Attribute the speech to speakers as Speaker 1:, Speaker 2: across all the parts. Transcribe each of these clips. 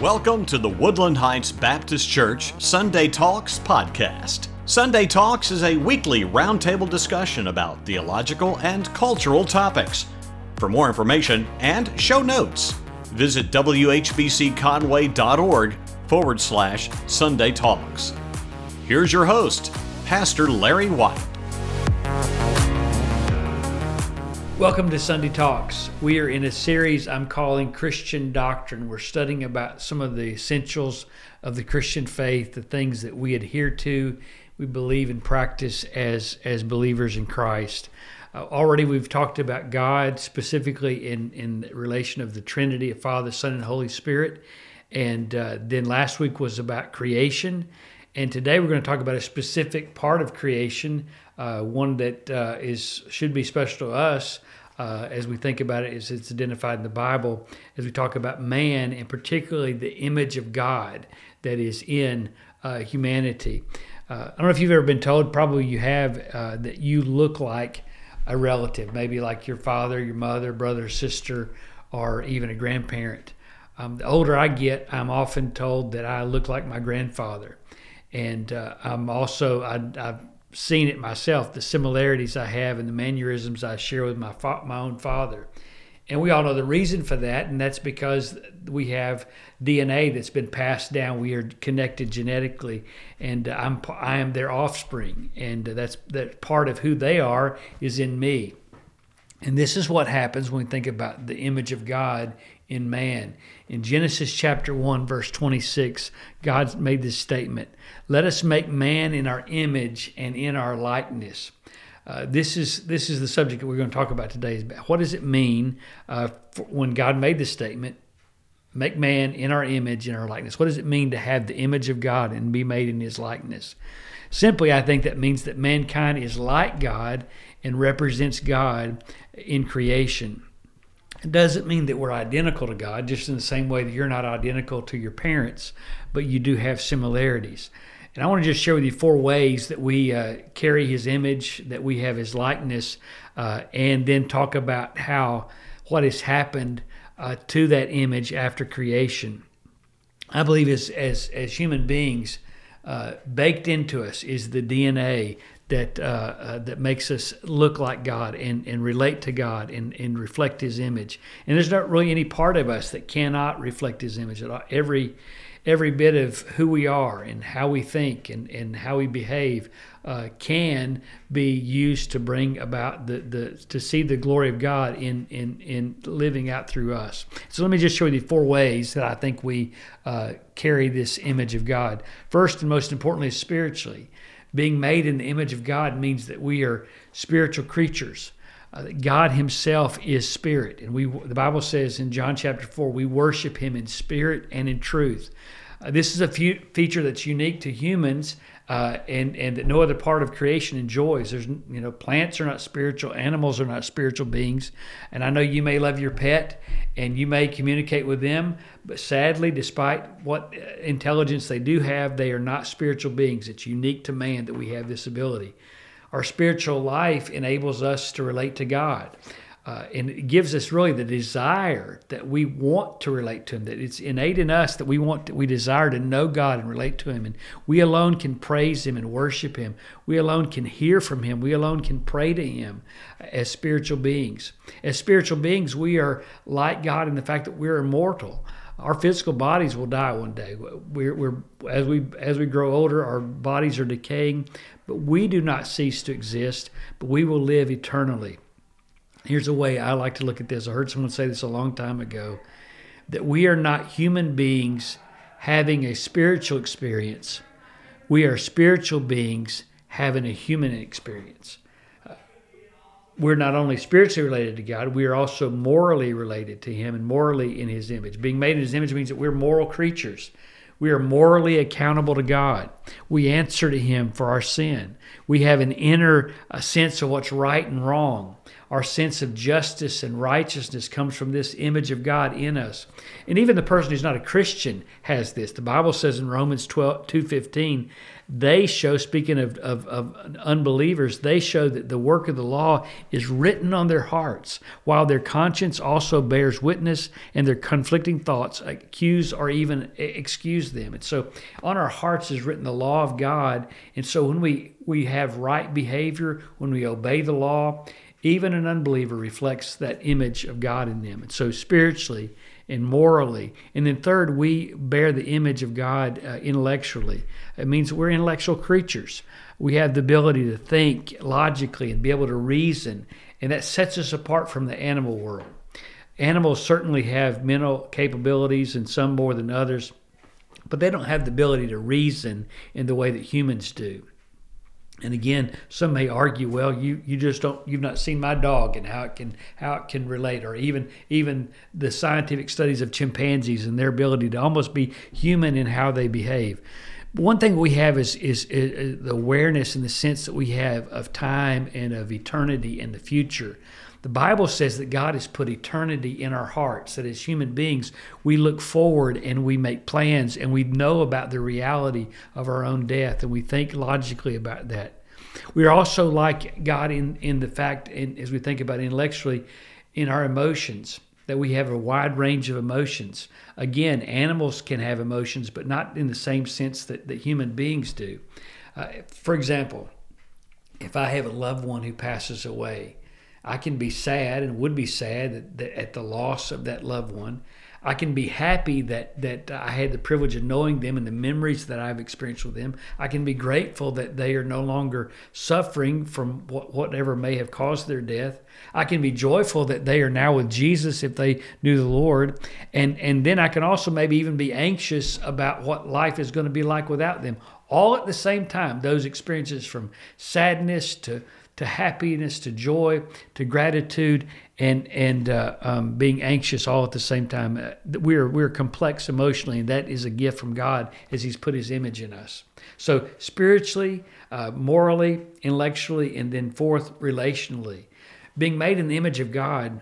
Speaker 1: Welcome to the Woodland Heights Baptist Church Sunday Talks podcast. Sunday Talks is a weekly roundtable discussion about theological and cultural topics. For more information and show notes, visit whbcconway.org forward slash Sunday Talks. Here's your host, Pastor Larry White.
Speaker 2: Welcome to Sunday Talks. We are in a series I'm calling Christian Doctrine. We're studying about some of the essentials of the Christian faith, the things that we adhere to, we believe and practice as as believers in Christ. Uh, already we've talked about God specifically in in relation of the Trinity of Father, Son, and Holy Spirit, and uh, then last week was about creation. And today we're going to talk about a specific part of creation, uh, one that uh, is should be special to us uh, as we think about it, as it's identified in the Bible, as we talk about man and particularly the image of God that is in uh, humanity. Uh, I don't know if you've ever been told, probably you have, uh, that you look like a relative, maybe like your father, your mother, brother, sister, or even a grandparent. Um, the older I get, I'm often told that I look like my grandfather. And I'm also, I, I've seen it myself, the similarities I have and the mannerisms I share with my, fa- my own father. And we all know the reason for that, and that's because we have DNA that's been passed down. We are connected genetically, and I'm I am their offspring, and that's that part of who they are is in me. And this is what happens when we think about the image of God in man. In Genesis chapter 1, verse 26, God made this statement Let us make man in our image and in our likeness. Uh, this is this is the subject that we're going to talk about today. What does it mean uh, when God made this statement? Make man in our image, in our likeness. What does it mean to have the image of God and be made in His likeness? Simply, I think that means that mankind is like God and represents God in creation. It doesn't mean that we're identical to God, just in the same way that you're not identical to your parents, but you do have similarities. And I want to just share with you four ways that we uh, carry His image, that we have His likeness, uh, and then talk about how what has happened uh, to that image after creation. I believe as as as human beings, uh, baked into us is the DNA that uh, uh, that makes us look like God and, and relate to God and, and reflect His image. And there's not really any part of us that cannot reflect His image at all. Every every bit of who we are and how we think and, and how we behave uh, can be used to bring about the, the to see the glory of God in, in in living out through us. So let me just show you the four ways that I think we uh, carry this image of God. First and most importantly, spiritually. Being made in the image of God means that we are spiritual creatures. Uh, God Himself is spirit, and we the Bible says in John chapter four we worship Him in spirit and in truth. Uh, this is a feature that's unique to humans uh, and and that no other part of creation enjoys. There's you know plants are not spiritual, animals are not spiritual beings, and I know you may love your pet and you may communicate with them, but sadly, despite what uh, intelligence they do have, they are not spiritual beings. It's unique to man that we have this ability. Our spiritual life enables us to relate to God. Uh, and it gives us really the desire that we want to relate to Him. That it's innate in us that we want, to, we desire to know God and relate to Him, and we alone can praise Him and worship Him. We alone can hear from Him. We alone can pray to Him as spiritual beings. As spiritual beings, we are like God in the fact that we're immortal. Our physical bodies will die one day. We're, we're as we as we grow older, our bodies are decaying, but we do not cease to exist. But we will live eternally. Here's a way I like to look at this. I heard someone say this a long time ago that we are not human beings having a spiritual experience. We are spiritual beings having a human experience. Uh, we're not only spiritually related to God, we are also morally related to Him and morally in His image. Being made in His image means that we're moral creatures. We are morally accountable to God. We answer to Him for our sin. We have an inner sense of what's right and wrong. Our sense of justice and righteousness comes from this image of God in us. And even the person who's not a Christian has this. The Bible says in Romans 12, 2.15, they show, speaking of, of, of, unbelievers, they show that the work of the law is written on their hearts, while their conscience also bears witness and their conflicting thoughts accuse or even excuse them. And so on our hearts is written the law of God. And so when we, we have right behavior, when we obey the law, even an unbeliever reflects that image of God in them. And so spiritually, and morally. And then third, we bear the image of God uh, intellectually. It means we're intellectual creatures. We have the ability to think logically and be able to reason, and that sets us apart from the animal world. Animals certainly have mental capabilities, and some more than others, but they don't have the ability to reason in the way that humans do. And again, some may argue, well, you, you just don't you've not seen my dog and how it can how it can relate, or even even the scientific studies of chimpanzees and their ability to almost be human in how they behave. One thing we have is, is, is the awareness and the sense that we have of time and of eternity and the future. The Bible says that God has put eternity in our hearts, that as human beings, we look forward and we make plans and we know about the reality of our own death and we think logically about that. We are also like God in, in the fact, in, as we think about intellectually, in our emotions, that we have a wide range of emotions. Again, animals can have emotions, but not in the same sense that, that human beings do. Uh, for example, if I have a loved one who passes away, I can be sad and would be sad at the loss of that loved one. I can be happy that that I had the privilege of knowing them and the memories that I've experienced with them. I can be grateful that they are no longer suffering from whatever may have caused their death. I can be joyful that they are now with Jesus if they knew the Lord. And and then I can also maybe even be anxious about what life is going to be like without them. All at the same time, those experiences from sadness to to happiness, to joy, to gratitude, and and uh, um, being anxious all at the same time. Uh, we're we're complex emotionally, and that is a gift from God as He's put His image in us. So spiritually, uh, morally, intellectually, and then fourth, relationally, being made in the image of God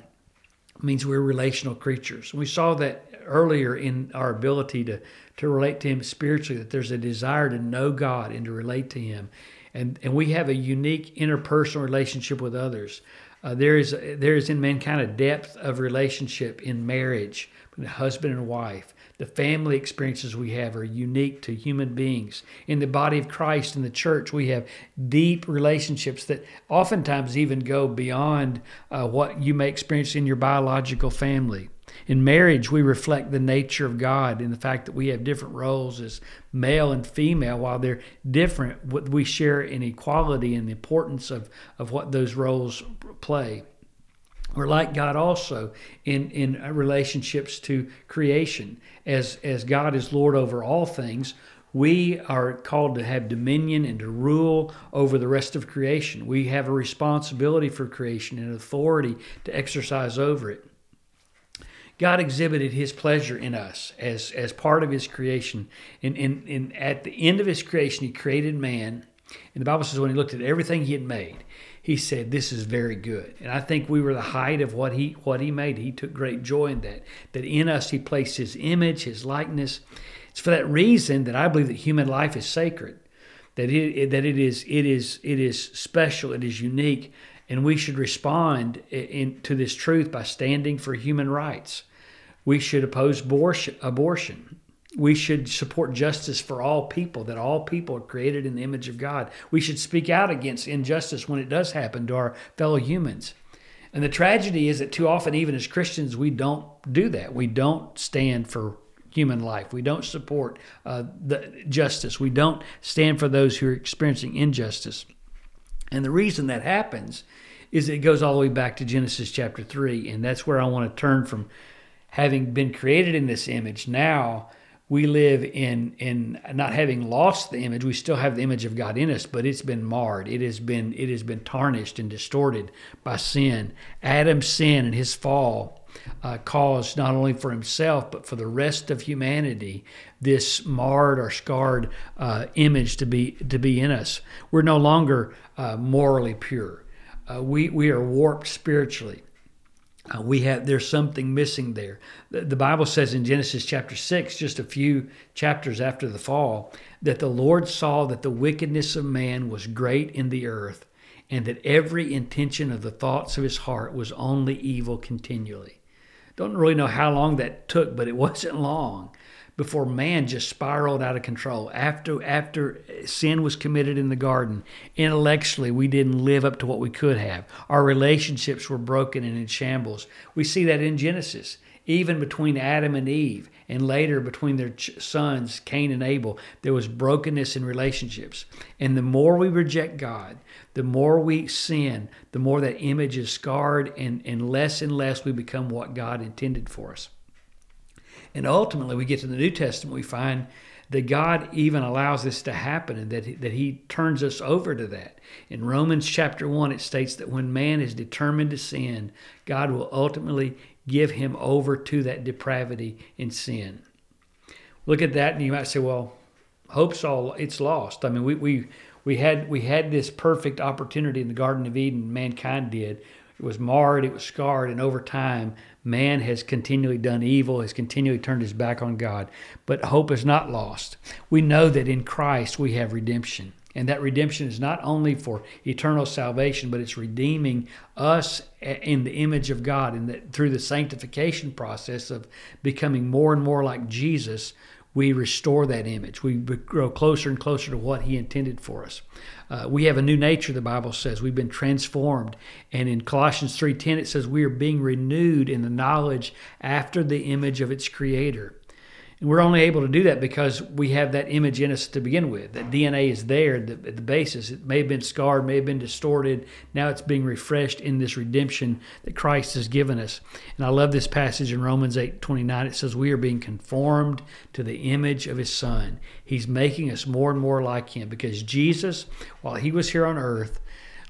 Speaker 2: means we're relational creatures. We saw that earlier in our ability to to relate to Him spiritually. That there's a desire to know God and to relate to Him and and we have a unique interpersonal relationship with others. Uh, there is there is in mankind a depth of relationship in marriage, between husband and wife. The family experiences we have are unique to human beings. In the body of Christ, in the church, we have deep relationships that oftentimes even go beyond uh, what you may experience in your biological family. In marriage, we reflect the nature of God in the fact that we have different roles as male and female. While they're different, we share in equality and the importance of, of what those roles play. We're like God also in, in uh, relationships to creation. As, as God is Lord over all things, we are called to have dominion and to rule over the rest of creation. We have a responsibility for creation and authority to exercise over it. God exhibited his pleasure in us as, as part of his creation. And, and, and at the end of his creation, he created man. And the Bible says when he looked at everything he had made, he said, This is very good. And I think we were the height of what he what he made. He took great joy in that. That in us he placed his image, his likeness. It's for that reason that I believe that human life is sacred. That it that it is it is it is special, it is unique and we should respond in, to this truth by standing for human rights. We should oppose abortion. We should support justice for all people, that all people are created in the image of God. We should speak out against injustice when it does happen to our fellow humans. And the tragedy is that too often, even as Christians, we don't do that. We don't stand for human life. We don't support uh, the justice. We don't stand for those who are experiencing injustice. And the reason that happens is it goes all the way back to Genesis chapter 3. And that's where I want to turn from having been created in this image. Now we live in, in not having lost the image, we still have the image of God in us, but it's been marred. It has been, it has been tarnished and distorted by sin. Adam's sin and his fall uh, caused not only for himself but for the rest of humanity this marred or scarred uh, image to be to be in us. We're no longer uh, morally pure. Uh, we, we are warped spiritually. Uh, we have there's something missing there. The, the, Bible says in Genesis chapter six, just a few chapters after the fall, that the Lord saw that the wickedness of man was great in the earth, and that every intention of the thoughts of his heart was only evil continually. Don't really know how long that took, but it wasn't long before man just spiraled out of control. After after sin was committed in the garden, intellectually we didn't live up to what we could have. Our relationships were broken and in shambles. We see that in Genesis, even between Adam and Eve, and later between their sons Cain and Abel, there was brokenness in relationships. And the more we reject God, the more we sin, the more that image is scarred, and, and less and less we become what God intended for us. And ultimately, we get to the New Testament, we find that God even allows this to happen and that he, that he turns us over to that. In Romans chapter 1, it states that when man is determined to sin, God will ultimately give him over to that depravity and sin. Look at that, and you might say, well, hope's all, it's lost. I mean, we, we, we, had, we had this perfect opportunity in the Garden of Eden, mankind did. It was marred, it was scarred, and over time, Man has continually done evil, has continually turned his back on God, but hope is not lost. We know that in Christ we have redemption. And that redemption is not only for eternal salvation, but it's redeeming us in the image of God. And that through the sanctification process of becoming more and more like Jesus, we restore that image. We grow closer and closer to what He intended for us. Uh, we have a new nature. The Bible says we've been transformed, and in Colossians three ten it says we are being renewed in the knowledge after the image of its Creator. We're only able to do that because we have that image in us to begin with. That DNA is there at the, basis. It may have been scarred, may have been distorted. Now it's being refreshed in this redemption that Christ has given us. And I love this passage in Romans 8 29. It says, We are being conformed to the image of His Son. He's making us more and more like Him because Jesus, while He was here on earth,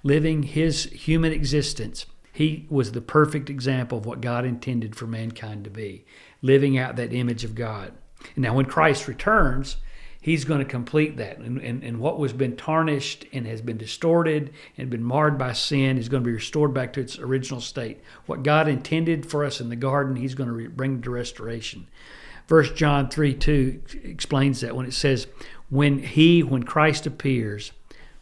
Speaker 2: living His human existence, he was the perfect example of what God intended for mankind to be, living out that image of God. Now, when Christ returns, he's going to complete that. And, and, and what was been tarnished and has been distorted and been marred by sin is going to be restored back to its original state. What God intended for us in the garden, he's going to bring to restoration. First John 3 2 explains that when it says, When he, when Christ appears,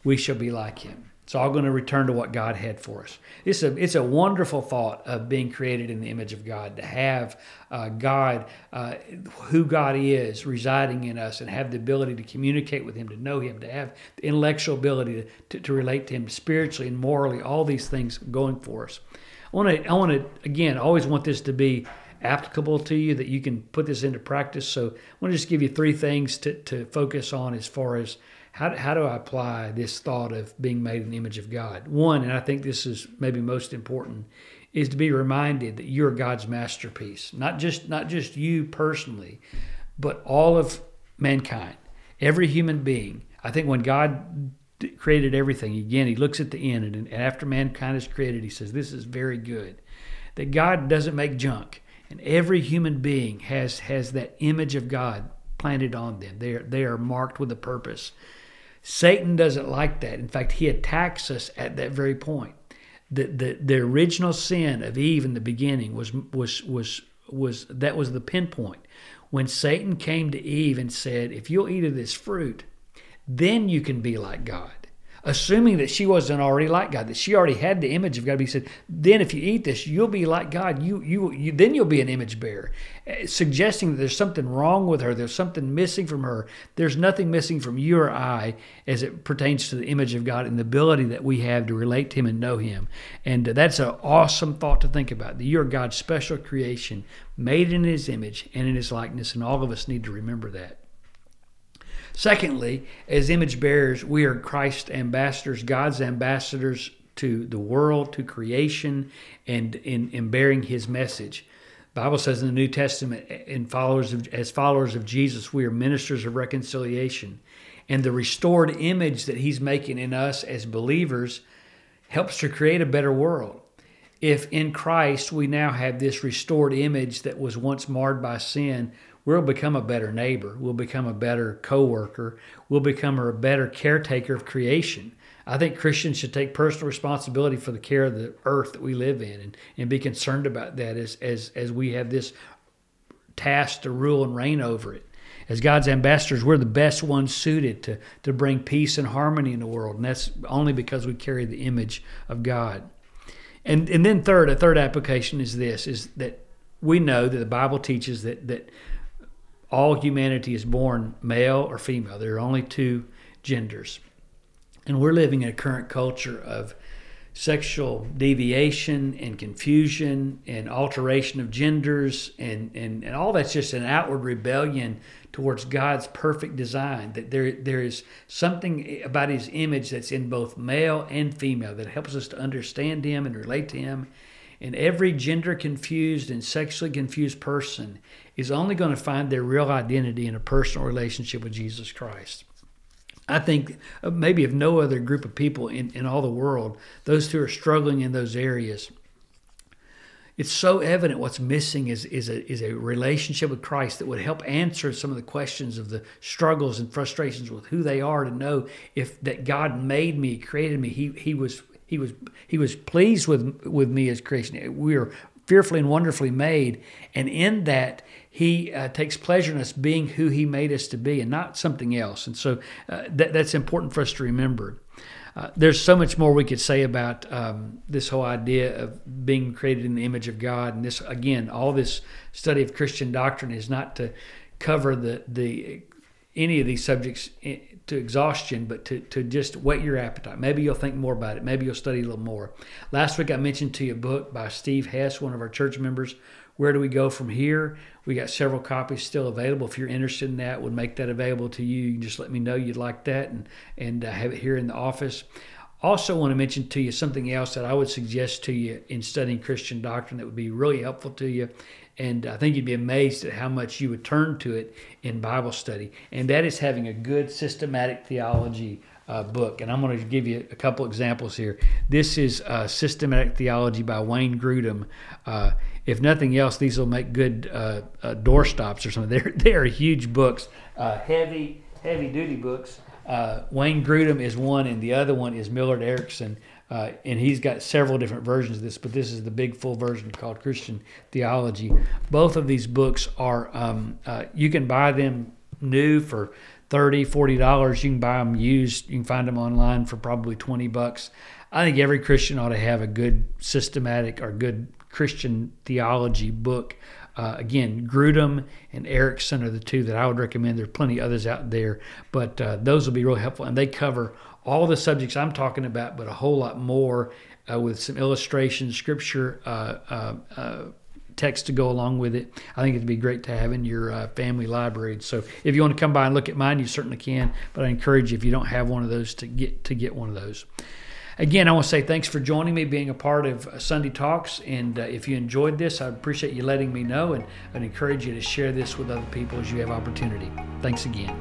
Speaker 2: we shall be like him. It's all going to return to what God had for us. It's a, it's a wonderful thought of being created in the image of God, to have uh, God, uh, who God is, residing in us, and have the ability to communicate with Him, to know Him, to have the intellectual ability to, to, to relate to Him spiritually and morally, all these things going for us. I want to, I want to again, always want this to be applicable to you, that you can put this into practice. So I want to just give you three things to, to focus on as far as how, how do I apply this thought of being made in the image of God? One, and I think this is maybe most important, is to be reminded that you're God's masterpiece. Not just not just you personally, but all of mankind, every human being. I think when God created everything, again, He looks at the end, and after mankind is created, He says, "This is very good." That God doesn't make junk, and every human being has has that image of God planted on them. They are they are marked with a purpose. Satan doesn't like that. In fact, he attacks us at that very point. The, the, the original sin of Eve in the beginning was, was, was, was that was the pinpoint. When Satan came to Eve and said, If you'll eat of this fruit, then you can be like God assuming that she wasn't already like God, that she already had the image of God. But he said, then if you eat this, you'll be like God. You, you, you then you'll be an image bearer, eh, suggesting that there's something wrong with her. There's something missing from her. There's nothing missing from you or I as it pertains to the image of God and the ability that we have to relate to Him and know Him. And that's an awesome thought to think about. That you're God's special creation, made in His image and in His likeness, and all of us need to remember that. Secondly, as image bearers, we are Christ's ambassadors, God's ambassadors to the world, to creation, and in, in bearing his message. Bible says in the New Testament, in followers of, as followers of Jesus, we are ministers of reconciliation. And the restored image that he's making in us as believers helps to create a better world. If in Christ we now have this restored image that was once marred by sin, we'll become a better neighbor. We'll become a better coworker. We'll become a better caretaker of creation. I think Christians should take personal responsibility for the care of the earth that we live in and, and be concerned about that as, as, as we have this task to rule and reign over it. As God's ambassadors, we're the best ones suited to, to bring peace and harmony in the world. And that's only because we carry the image of God. And, and then third, a third application is this, is that we know that the Bible teaches that, that all humanity is born male or female. There are only two genders. And we're living in a current culture of sexual deviation and confusion and alteration of genders and, and, and all that's just an outward rebellion towards God's perfect design. That there there is something about his image that's in both male and female that helps us to understand him and relate to him. And every gender confused and sexually confused person is only going to find their real identity in a personal relationship with Jesus Christ. I think uh, maybe of no other group of people in, in all the world, those who are struggling in those areas. It's so evident what's missing is, is, a, is a relationship with Christ that would help answer some of the questions of the struggles and frustrations with who they are to know if that God made me, created me. He, he was he was he was pleased with with me as creation. We are fearfully and wonderfully made, and in that he uh, takes pleasure in us being who he made us to be and not something else. And so uh, that, that's important for us to remember. Uh, there's so much more we could say about um, this whole idea of being created in the image of God. And this, again, all this study of Christian doctrine is not to cover the the any of these subjects to exhaustion, but to, to just whet your appetite. Maybe you'll think more about it. Maybe you'll study a little more. Last week I mentioned to you a book by Steve Hess, one of our church members, where do we go from here? We got several copies still available. If you're interested in that, would make that available to you. You can just let me know you'd like that and and uh, have it here in the office. Also, want to mention to you something else that I would suggest to you in studying Christian doctrine that would be really helpful to you. And I think you'd be amazed at how much you would turn to it in Bible study. And that is having a good systematic theology uh, book. And I'm going to give you a couple examples here. This is uh, Systematic Theology by Wayne Grudem. Uh, if nothing else, these will make good uh, uh, doorstops or something. They're, they're huge books, uh, heavy, heavy duty books. Wayne Grudem is one, and the other one is Millard Erickson. Uh, and he's got several different versions of this, but this is the big full version called Christian Theology. Both of these books are, um, uh, you can buy them new for 30 40 dollars you can buy them used you can find them online for probably 20 bucks i think every christian ought to have a good systematic or good christian theology book uh, again grudem and erickson are the two that i would recommend there's plenty others out there but uh, those will be really helpful and they cover all the subjects i'm talking about but a whole lot more uh, with some illustrations scripture uh, uh, uh, text to go along with it. I think it'd be great to have in your uh, family library. So if you want to come by and look at mine, you certainly can. But I encourage you if you don't have one of those to get to get one of those. Again, I want to say thanks for joining me, being a part of Sunday Talks. And uh, if you enjoyed this, I appreciate you letting me know, and I'd encourage you to share this with other people as you have opportunity. Thanks again.